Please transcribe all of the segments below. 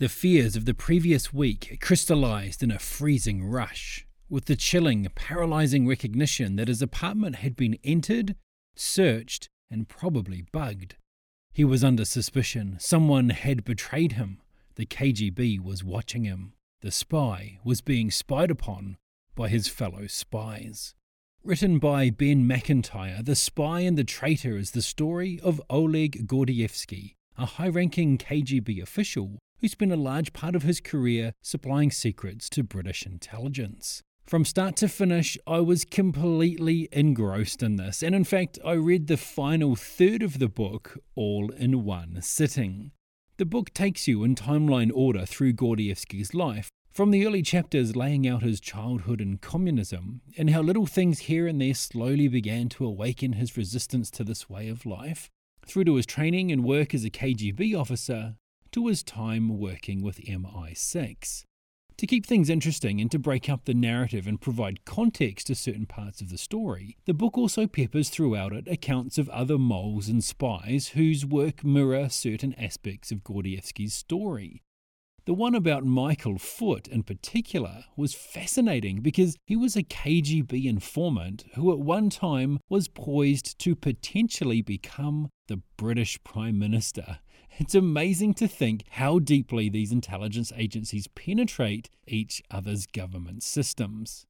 The fears of the previous week crystallized in a freezing rush, with the chilling, paralyzing recognition that his apartment had been entered, searched, and probably bugged. He was under suspicion. Someone had betrayed him. The KGB was watching him. The spy was being spied upon by his fellow spies. Written by Ben Macintyre, The Spy and the Traitor is the story of Oleg Gordievsky, a high ranking KGB official who spent a large part of his career supplying secrets to British intelligence. From start to finish, I was completely engrossed in this, and in fact, I read the final third of the book all in one sitting. The book takes you in timeline order through Gordievsky's life, from the early chapters laying out his childhood in communism, and how little things here and there slowly began to awaken his resistance to this way of life, through to his training and work as a KGB officer, to his time working with MI6. To keep things interesting and to break up the narrative and provide context to certain parts of the story, the book also peppers throughout it accounts of other moles and spies whose work mirror certain aspects of Gordievsky's story. The one about Michael Foot in particular was fascinating because he was a KGB informant who at one time was poised to potentially become the British Prime Minister. It's amazing to think how deeply these intelligence agencies penetrate each other's government systems.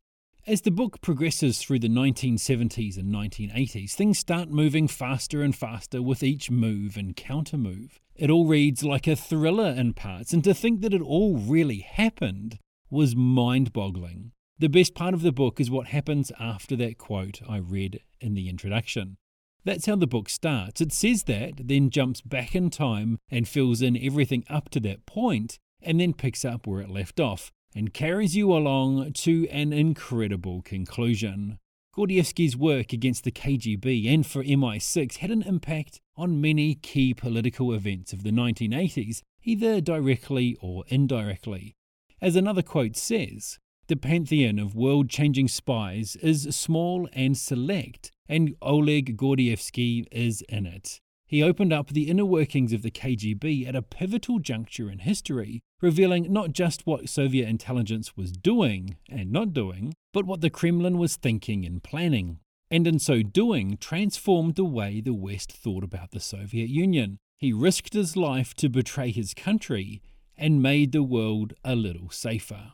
As the book progresses through the 1970s and 1980s, things start moving faster and faster with each move and countermove. It all reads like a thriller in parts, and to think that it all really happened was mind boggling. The best part of the book is what happens after that quote I read in the introduction. That's how the book starts. It says that, then jumps back in time and fills in everything up to that point, and then picks up where it left off and carries you along to an incredible conclusion. Gordievsky's work against the KGB and for MI6 had an impact on many key political events of the 1980s, either directly or indirectly. As another quote says, the pantheon of world changing spies is small and select, and Oleg Gordievsky is in it. He opened up the inner workings of the KGB at a pivotal juncture in history, revealing not just what Soviet intelligence was doing and not doing, but what the Kremlin was thinking and planning. And in so doing, transformed the way the West thought about the Soviet Union. He risked his life to betray his country and made the world a little safer.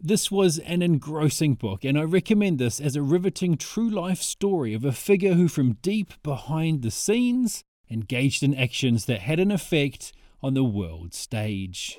This was an engrossing book, and I recommend this as a riveting true life story of a figure who, from deep behind the scenes, engaged in actions that had an effect on the world stage.